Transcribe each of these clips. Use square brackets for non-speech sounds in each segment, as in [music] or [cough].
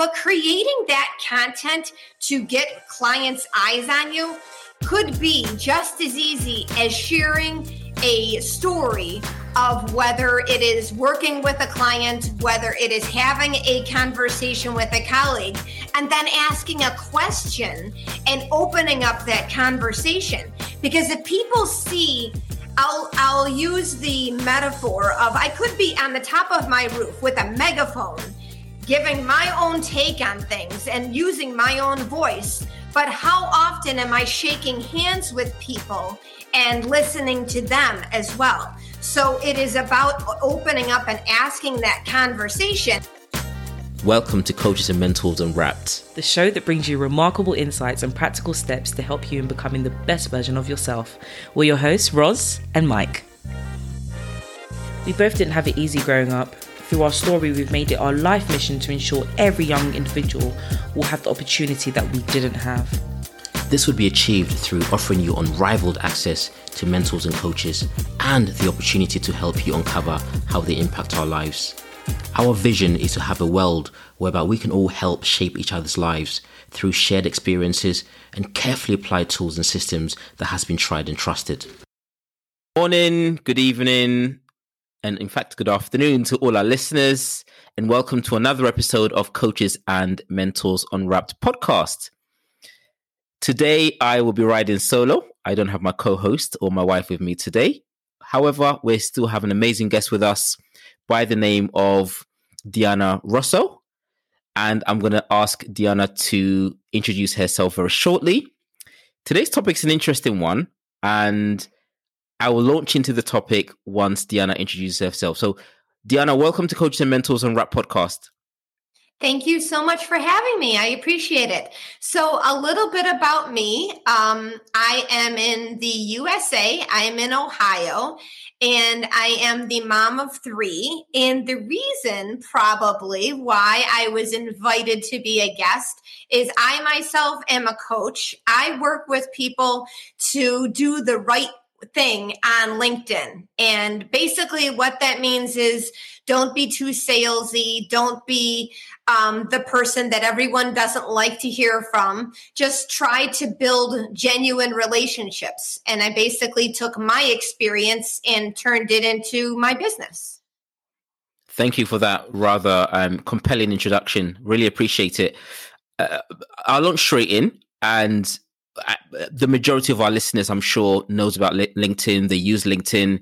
But creating that content to get clients' eyes on you could be just as easy as sharing a story of whether it is working with a client, whether it is having a conversation with a colleague, and then asking a question and opening up that conversation. Because if people see, I'll, I'll use the metaphor of I could be on the top of my roof with a megaphone, giving my own take on things and using my own voice. But how often am I shaking hands with people and listening to them as well? So it is about opening up and asking that conversation. Welcome to Coaches and Mentors Unwrapped, the show that brings you remarkable insights and practical steps to help you in becoming the best version of yourself. We're your hosts, Roz and Mike. We both didn't have it easy growing up. Through our story, we've made it our life mission to ensure every young individual will have the opportunity that we didn't have. This would be achieved through offering you unrivaled access to mentors and coaches and the opportunity to help you uncover how they impact our lives. Our vision is to have a world whereby we can all help shape each other's lives through shared experiences and carefully applied tools and systems that has been tried and trusted. Morning, good evening, and in fact, good afternoon to all our listeners, and welcome to another episode of Coaches and Mentors Unwrapped podcast. Today, I will be riding solo. I don't have my co host or my wife with me today. However, we still have an amazing guest with us by the name of Deanna Russo. And I'm going to ask Deanna to introduce herself very shortly. Today's topic is an interesting one. And I will launch into the topic once Deanna introduces herself. So, Deanna, welcome to Coaches and Mentors Unwrapped Podcast. Thank you so much for having me. I appreciate it. So, a little bit about me. Um, I am in the USA, I am in Ohio, and I am the mom of three. And the reason, probably, why I was invited to be a guest is I myself am a coach. I work with people to do the right thing on LinkedIn. And basically, what that means is don't be too salesy, don't be um, the person that everyone doesn't like to hear from. Just try to build genuine relationships. And I basically took my experience and turned it into my business. Thank you for that rather um, compelling introduction. Really appreciate it. Uh, I'll launch straight in and the majority of our listeners, I'm sure, knows about LinkedIn. They use LinkedIn,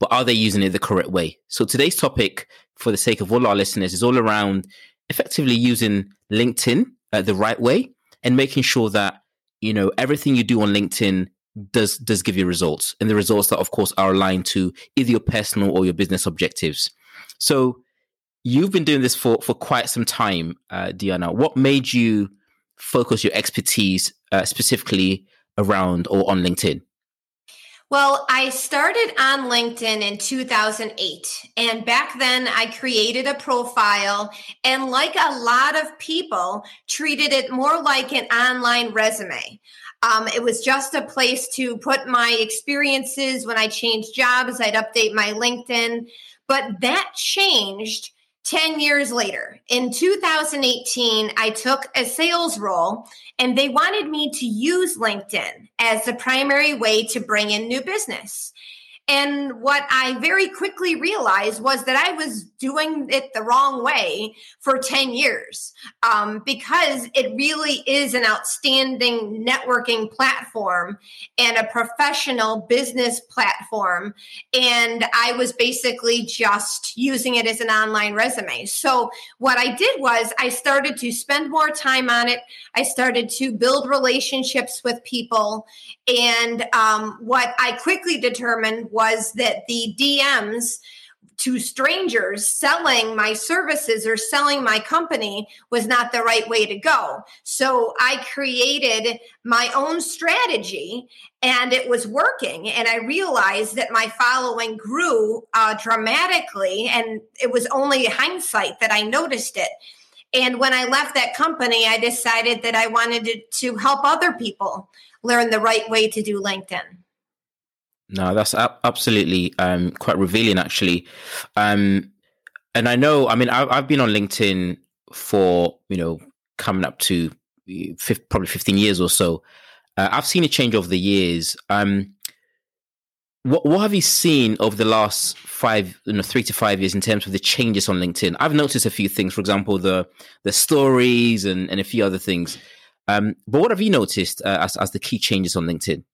but are they using it the correct way? So today's topic, for the sake of all our listeners, is all around effectively using LinkedIn uh, the right way and making sure that you know everything you do on LinkedIn does does give you results, and the results that, of course, are aligned to either your personal or your business objectives. So you've been doing this for for quite some time, uh, Deanna. What made you focus your expertise uh, specifically around or on LinkedIn? Well, I started on LinkedIn in 2008. And back then, I created a profile. And like a lot of people, treated it more like an online resume. Um, it was just a place to put my experiences when I changed jobs, I'd update my LinkedIn. But that changed 10 years later, in 2018, I took a sales role and they wanted me to use LinkedIn as the primary way to bring in new business. And what I very quickly realized was that I was doing it the wrong way for 10 years um, because it really is an outstanding networking platform and a professional business platform. And I was basically just using it as an online resume. So, what I did was I started to spend more time on it, I started to build relationships with people. And um, what I quickly determined was that the DMs to strangers selling my services or selling my company was not the right way to go. So I created my own strategy and it was working. And I realized that my following grew uh, dramatically. And it was only hindsight that I noticed it. And when I left that company, I decided that I wanted to, to help other people learn the right way to do LinkedIn. No, that's absolutely um, quite revealing, actually. Um, and I know, I mean, I, I've been on LinkedIn for you know coming up to probably 15 years or so. Uh, I've seen a change over the years. Um, what what have you seen over the last five, you know, three to five years in terms of the changes on LinkedIn? I've noticed a few things. For example, the the stories and and a few other things. Um, but what have you noticed uh, as as the key changes on LinkedIn?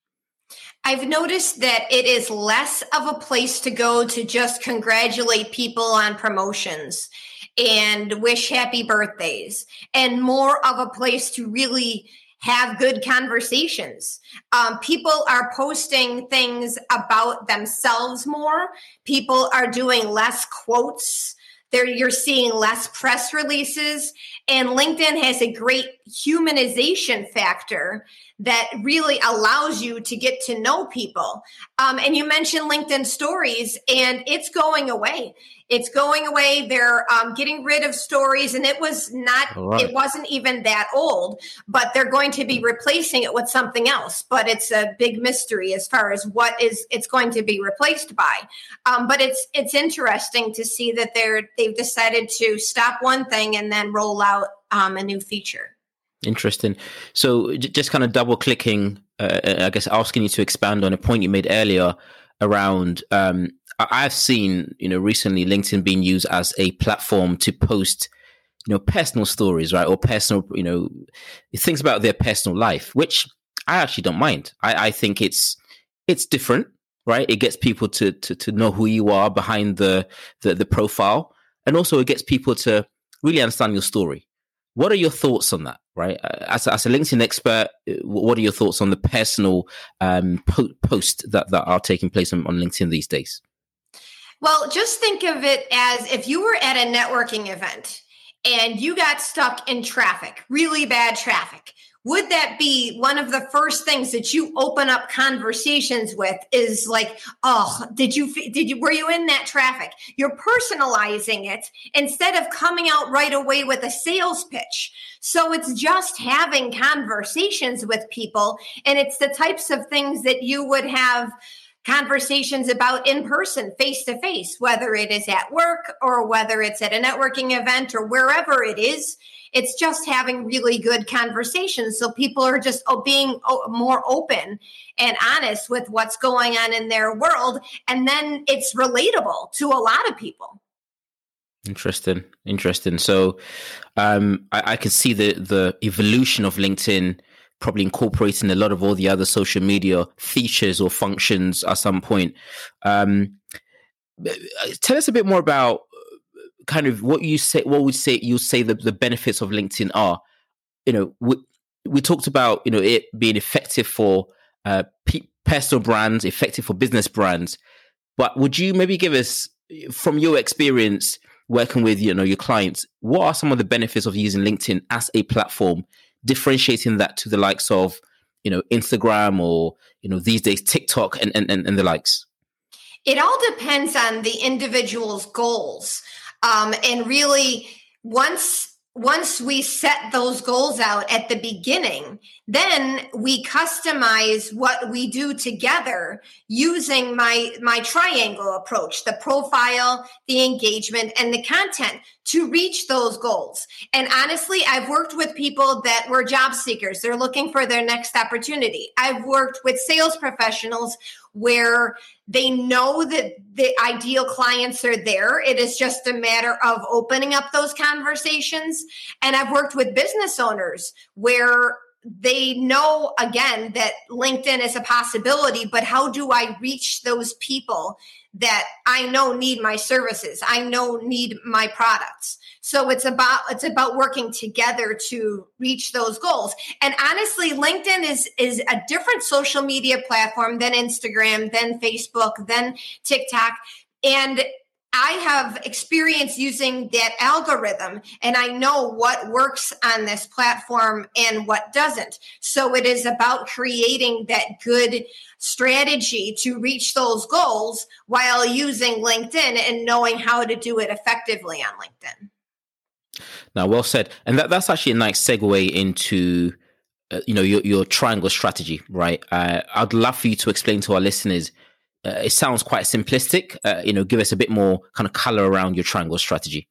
I've noticed that it is less of a place to go to just congratulate people on promotions and wish happy birthdays, and more of a place to really have good conversations. Um, people are posting things about themselves more. People are doing less quotes. There, you're seeing less press releases, and LinkedIn has a great humanization factor that really allows you to get to know people. Um, and you mentioned LinkedIn stories, and it's going away. It's going away. They're um, getting rid of stories, and it was not. Right. It wasn't even that old, but they're going to be replacing it with something else. But it's a big mystery as far as what is it's going to be replaced by. Um, but it's it's interesting to see that they're they've decided to stop one thing and then roll out um, a new feature. Interesting. So, just kind of double clicking, uh, I guess, asking you to expand on a point you made earlier around um, I've seen, you know, recently LinkedIn being used as a platform to post, you know, personal stories, right? Or personal, you know, things about their personal life, which I actually don't mind. I, I think it's it's different, right? It gets people to to to know who you are behind the the, the profile, and also it gets people to really understand your story. What are your thoughts on that, right? Uh, as a, as a LinkedIn expert, uh, what are your thoughts on the personal um, po- post that that are taking place on, on LinkedIn these days? Well, just think of it as if you were at a networking event and you got stuck in traffic, really bad traffic. Would that be one of the first things that you open up conversations with is like, oh, did you did you were you in that traffic? You're personalizing it instead of coming out right away with a sales pitch. So it's just having conversations with people and it's the types of things that you would have conversations about in person, face to face, whether it is at work or whether it's at a networking event or wherever it is. It's just having really good conversations. So people are just oh, being more open and honest with what's going on in their world. And then it's relatable to a lot of people. Interesting, interesting. So, um, I, I can see the the evolution of LinkedIn probably incorporating a lot of all the other social media features or functions at some point. Um, tell us a bit more about uh, kind of what you say. What would say you say the, the benefits of LinkedIn are? You know, we, we talked about you know it being effective for uh, personal brands, effective for business brands. But would you maybe give us, from your experience working with you know your clients, what are some of the benefits of using LinkedIn as a platform differentiating that to the likes of you know Instagram or you know these days TikTok and and, and the likes? It all depends on the individual's goals, um, and really once once we set those goals out at the beginning, then we customize what we do together using my my triangle approach, the profile, the engagement and the content to reach those goals. And honestly, I've worked with people that were job seekers. They're looking for their next opportunity. I've worked with sales professionals where they know that the ideal clients are there. It is just a matter of opening up those conversations. And I've worked with business owners where they know again that LinkedIn is a possibility, but how do I reach those people that I know need my services? I know need my products. So it's about it's about working together to reach those goals. And honestly, LinkedIn is is a different social media platform than Instagram, than Facebook, than TikTok. And I have experience using that algorithm and I know what works on this platform and what doesn't. So it is about creating that good strategy to reach those goals while using LinkedIn and knowing how to do it effectively on LinkedIn. Now, well said. And that, that's actually a nice segue into uh, you know your, your triangle strategy, right? Uh, I'd love for you to explain to our listeners uh, it sounds quite simplistic. Uh, you know, give us a bit more kind of color around your triangle strategy.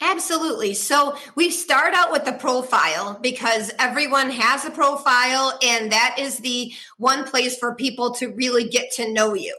Absolutely. So we start out with the profile because everyone has a profile, and that is the one place for people to really get to know you.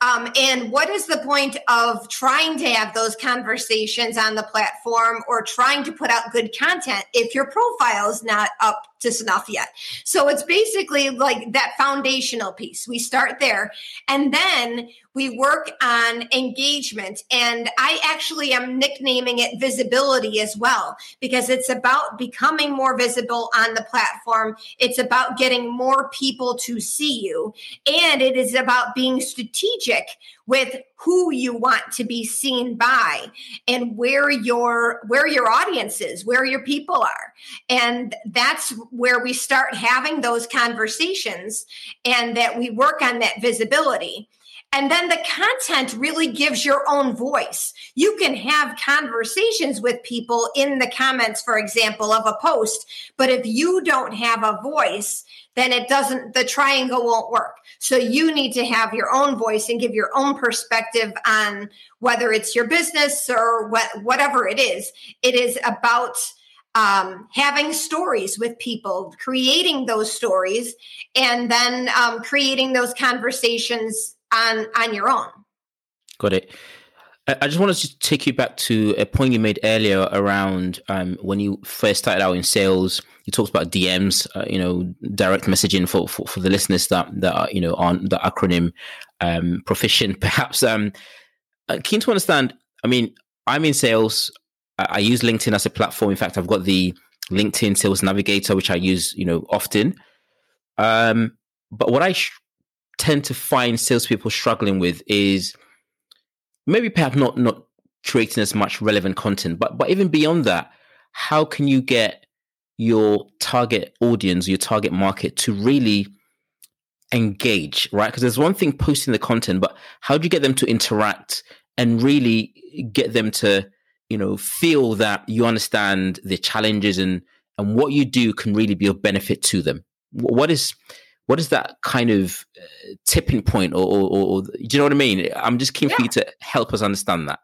Um, and what is the point of trying to have those conversations on the platform or trying to put out good content if your profile is not up snuff yet? So it's basically like that foundational piece. We start there and then we work on engagement. And I actually am nicknaming it visibility as well, because it's about becoming more visible on the platform. It's about getting more people to see you. And it is about being strategic with who you want to be seen by and where your where your audience is where your people are. And that's where we start having those conversations and that we work on that visibility and then the content really gives your own voice. You can have conversations with people in the comments, for example, of a post. But if you don't have a voice, then it doesn't, the triangle won't work. So you need to have your own voice and give your own perspective on whether it's your business or what, whatever it is. It is about um, having stories with people, creating those stories, and then um, creating those conversations on you're on. Got it. I just wanted to take you back to a point you made earlier around um, when you first started out in sales. You talked about DMs, uh, you know, direct messaging for, for, for, the listeners that that are, you know on the acronym um, proficient. [laughs] Perhaps um, uh, keen to understand. I mean, I'm in sales. I, I, use LinkedIn as a platform. In fact, I've got the LinkedIn Sales Navigator, which I use, you know, often. Um, but what I sh- tend to find salespeople struggling with is maybe perhaps not not creating as much relevant content, but but even beyond that, how can you get your target audience, your target market to really engage, right? Because there's one thing posting the content, but how do you get them to interact and really get them to, you know, feel that you understand the challenges and and what you do can really be of benefit to them? What is what is that kind of uh, tipping point or, or, or, do you know what I mean? I'm just keen yeah. for you to help us understand that.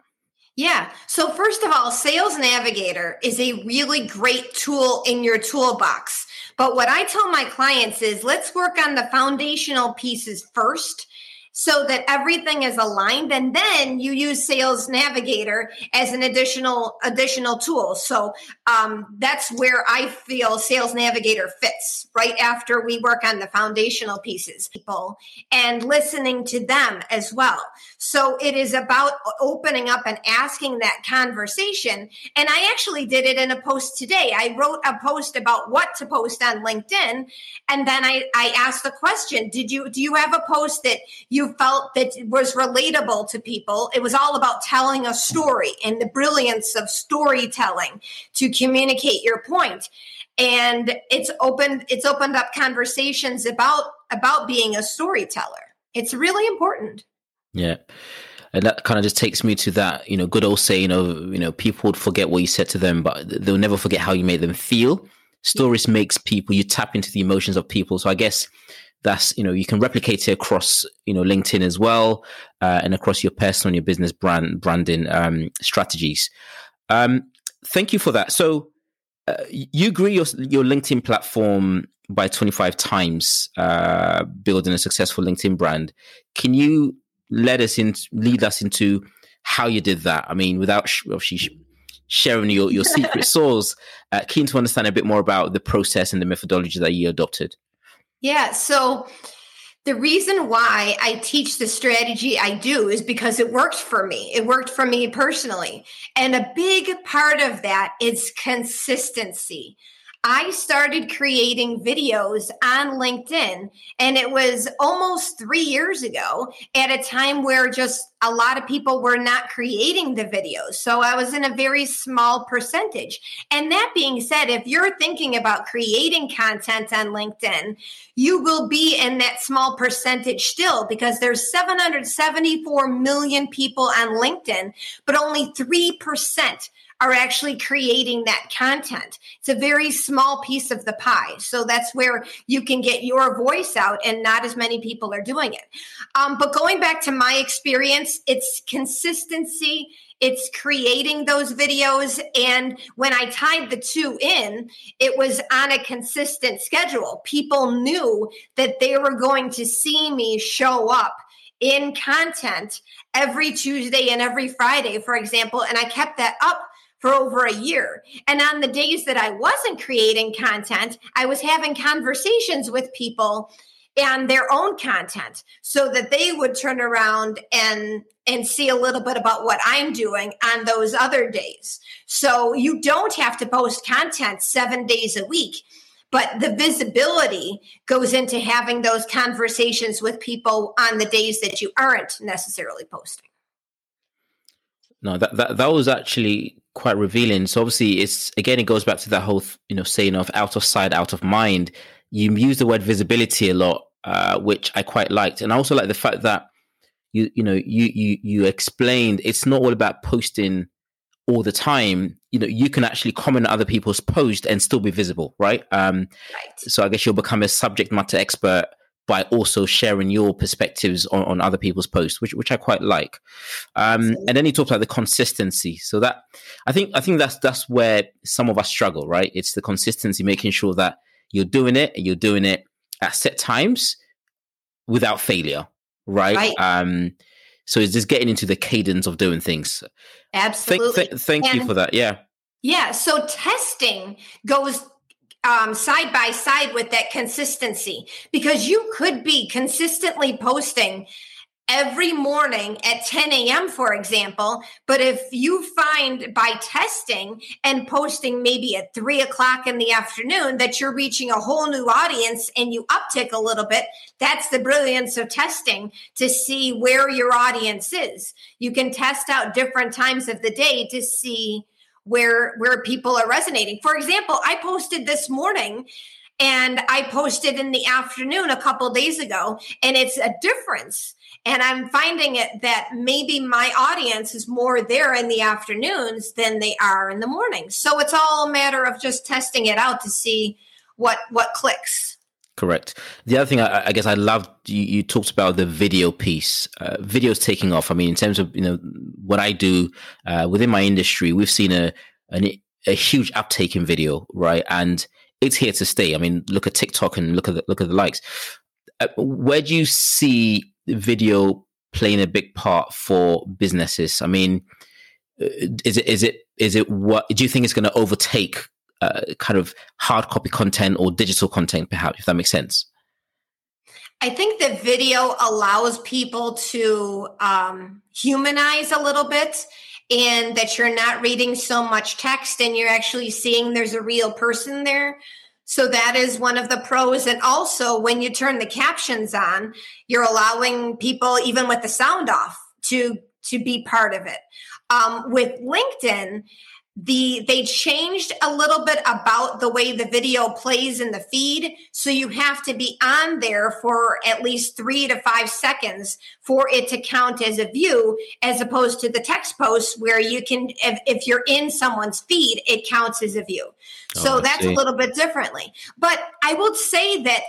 Yeah. So, first of all, Sales Navigator is a really great tool in your toolbox. But what I tell my clients is let's work on the foundational pieces first so that everything is aligned and then you use sales navigator as an additional additional tool. So um, that's where i feel sales navigator fits right after we work on the foundational pieces people and listening to them as well so it is about opening up and asking that conversation and i actually did it in a post today i wrote a post about what to post on linkedin and then i i asked the question did you do you have a post that you felt that was relatable to people. It was all about telling a story and the brilliance of storytelling to communicate your point. And it's opened it's opened up conversations about about being a storyteller. It's really important. Yeah. And that kind of just takes me to that, you know, good old saying of, you know, people would forget what you said to them, but they'll never forget how you made them feel. Stories makes people, you tap into the emotions of people. So I guess that's you know you can replicate it across you know linkedin as well uh, and across your personal and your business brand branding um, strategies um, thank you for that so uh, you grew your, your linkedin platform by 25 times uh, building a successful linkedin brand can you let us in lead us into how you did that i mean without sh- sh- sharing your, your secret [laughs] sauce uh, keen to understand a bit more about the process and the methodology that you adopted yeah. So the reason why I teach the strategy I do is because it worked for me. It worked for me personally. And a big part of that is consistency. I started creating videos on LinkedIn, and it was almost three years ago at a time where just a lot of people were not creating the videos. So I was in a very small percentage. And that being said, if you're thinking about creating content on LinkedIn, you will be in that small percentage still because there's 774 million people on LinkedIn, but only 3% are actually creating that content. It's a very small piece of the pie. So that's where you can get your voice out, and not as many people are doing it. Um, but going back to my experience, it's consistency it's creating those videos. And when I tied the two in, it was on a consistent schedule. People knew that they were going to see me show up in content every Tuesday and every Friday, for example. And I kept that up for over a year. And on the days that I wasn't creating content, I was having conversations with people and their own content so that they would turn around and and see a little bit about what I'm doing on those other days. So you don't have to post content 7 days a week, but the visibility goes into having those conversations with people on the days that you aren't necessarily posting. No, that that, that was actually quite revealing. So obviously it's again it goes back to that whole you know saying of out of sight out of mind. You use the word visibility a lot uh, which I quite liked, and I also like the fact that you you know you you you explained it's not all about posting all the time. You know, you can actually comment on other people's posts and still be visible, right? Um, right. So I guess you'll become a subject matter expert by also sharing your perspectives on, on other people's posts, which which I quite like. Um, and then he talks about the consistency. So that I think I think that's that's where some of us struggle, right? It's the consistency, making sure that you're doing it and you're doing it at set times without failure, right? right. Um, so it's just getting into the cadence of doing things. Absolutely. Th- thank you for that. Yeah. Yeah. So testing goes um, side by side with that consistency because you could be consistently posting every morning at 10 a.m., for example. But if you find by testing and posting maybe at three o'clock in the afternoon that you're reaching a whole new audience and you uptick a little bit, that's the brilliance of testing to see where your audience is. You can test out different times of the day to see where where people are resonating. For example, I posted this morning and I posted in the afternoon a couple days ago and it's a difference and I'm finding it that maybe my audience is more there in the afternoons than they are in the mornings. So it's all a matter of just testing it out to see what what clicks. Correct. The other thing I, I guess I loved you, you, talked about the video piece. Uh, videos taking off. I mean, in terms of you know what I do uh, within my industry, we've seen a an, a huge uptake in video, right? And it's here to stay. I mean, look at TikTok and look at the, look at the likes. Uh, where do you see video playing a big part for businesses? I mean, uh, is it is it is it what do you think is going to overtake uh, kind of hard copy content or digital content, perhaps, if that makes sense? I think that video allows people to um, humanize a little bit and that you're not reading so much text and you're actually seeing there's a real person there. So that is one of the pros. And also, when you turn the captions on, you're allowing people, even with the sound off, to to be part of it. Um, with LinkedIn, the they changed a little bit about the way the video plays in the feed. So you have to be on there for at least three to five seconds for it to count as a view as opposed to the text post where you can if, if you're in someone's feed it counts as a view. Oh, so that's a little bit differently. But i will say that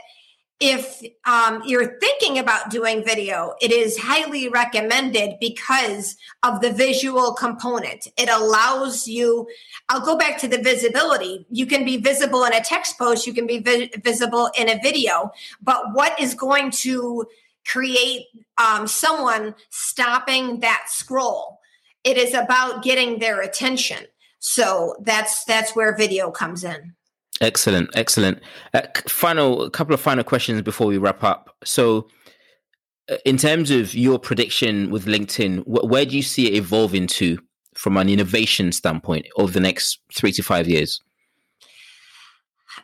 if um, you're thinking about doing video, it is highly recommended because of the visual component. It allows you, I'll go back to the visibility. You can be visible in a text post, you can be vi- visible in a video, but what is going to create um, someone stopping that scroll? It is about getting their attention. So that's that's where video comes in. Excellent, excellent. Uh, final, a couple of final questions before we wrap up. So, uh, in terms of your prediction with LinkedIn, wh- where do you see it evolving to from an innovation standpoint over the next three to five years?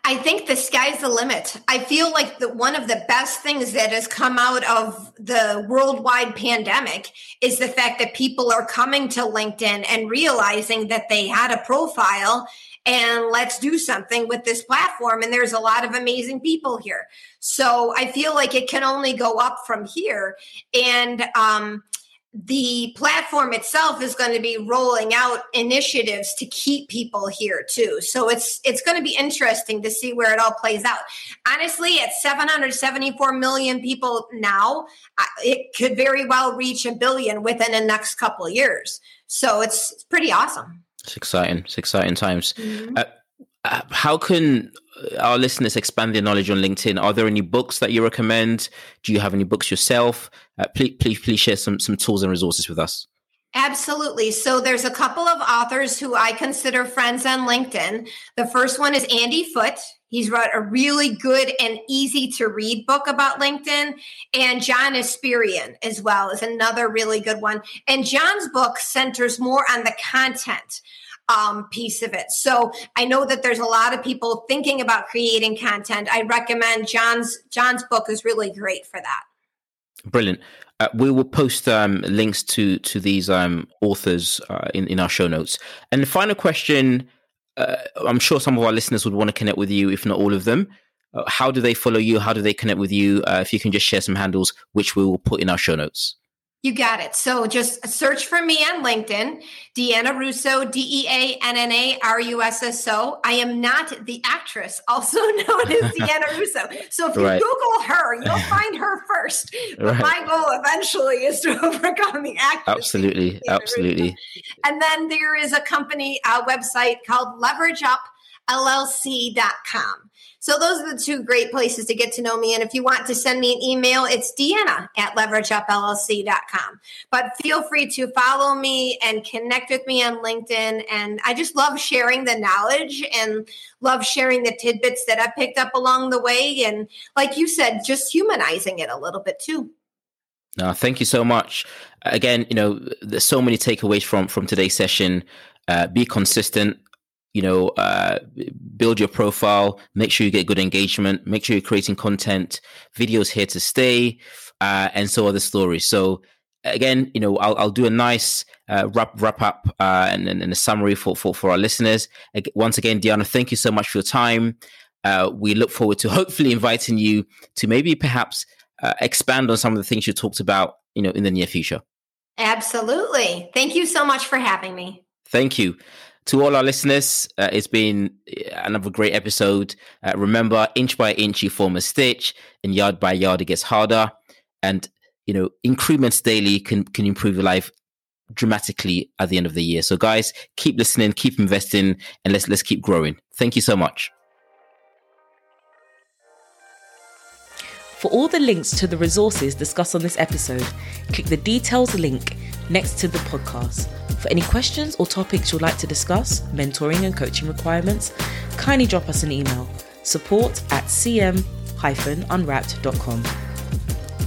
I think the sky's the limit. I feel like the, one of the best things that has come out of the worldwide pandemic is the fact that people are coming to LinkedIn and realizing that they had a profile and let's do something with this platform. And there's a lot of amazing people here. So I feel like it can only go up from here. And um, the platform itself is going to be rolling out initiatives to keep people here too. So it's it's going to be interesting to see where it all plays out. Honestly, at 774 million people now, it could very well reach a billion within the next couple years. So it's, it's pretty awesome. It's exciting. It's exciting times. Mm-hmm. Uh, uh, how can our listeners expand their knowledge on LinkedIn? Are there any books that you recommend? Do you have any books yourself? Uh, please, please, please share some some tools and resources with us. Absolutely. So there's a couple of authors who I consider friends on LinkedIn. The first one is Andy Foote. He's wrote a really good and easy to read book about LinkedIn. And John Espirian as well is another really good one. And John's book centers more on the content um, piece of it. So I know that there's a lot of people thinking about creating content. I recommend John's John's book is really great for that. Brilliant. Uh, we will post um, links to to these um, authors uh, in in our show notes. And the final question, uh, I'm sure some of our listeners would want to connect with you, if not all of them. Uh, how do they follow you? How do they connect with you? Uh, if you can just share some handles, which we will put in our show notes. You got it. So just search for me on LinkedIn, Deanna Russo, D E A N N A R U S S O. I am not the actress, [laughs] also known as Deanna Russo. So if you right. Google her, you'll [laughs] find her first. But right. my goal eventually is to [laughs] overcome the actress. Absolutely. Absolutely. Russo. And then there is a company uh, website called LeverageUpLLC.com. So those are the two great places to get to know me. And if you want to send me an email, it's Deanna at leverageupllc.com. But feel free to follow me and connect with me on LinkedIn. And I just love sharing the knowledge and love sharing the tidbits that I picked up along the way. And like you said, just humanizing it a little bit too. No, thank you so much. Again, you know, there's so many takeaways from from today's session. Uh, be consistent you know, uh, build your profile, make sure you get good engagement, make sure you're creating content, videos here to stay, uh, and so other stories. So again, you know, I'll, I'll do a nice uh, wrap wrap up uh, and, and, a summary for, for, for our listeners. Once again, Deanna, thank you so much for your time. Uh, we look forward to [laughs] hopefully inviting you to maybe perhaps uh, expand on some of the things you talked about, you know, in the near future. Absolutely. Thank you so much for having me. Thank you to all our listeners, uh, it's been another great episode. Uh, remember, inch by inch, you form a stitch, and yard by yard, it gets harder. And you know, increments daily can can improve your life dramatically at the end of the year. So, guys, keep listening, keep investing, and let's let's keep growing. Thank you so much. For all the links to the resources discussed on this episode, click the details link next to the podcast. For any questions or topics you'd like to discuss, mentoring and coaching requirements, kindly drop us an email support at cm-unwrapped.com.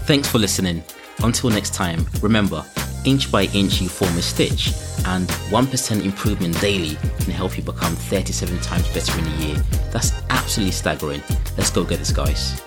Thanks for listening. Until next time, remember, inch by inch you form a stitch, and 1% improvement daily can help you become 37 times better in a year. That's absolutely staggering. Let's go get this, guys.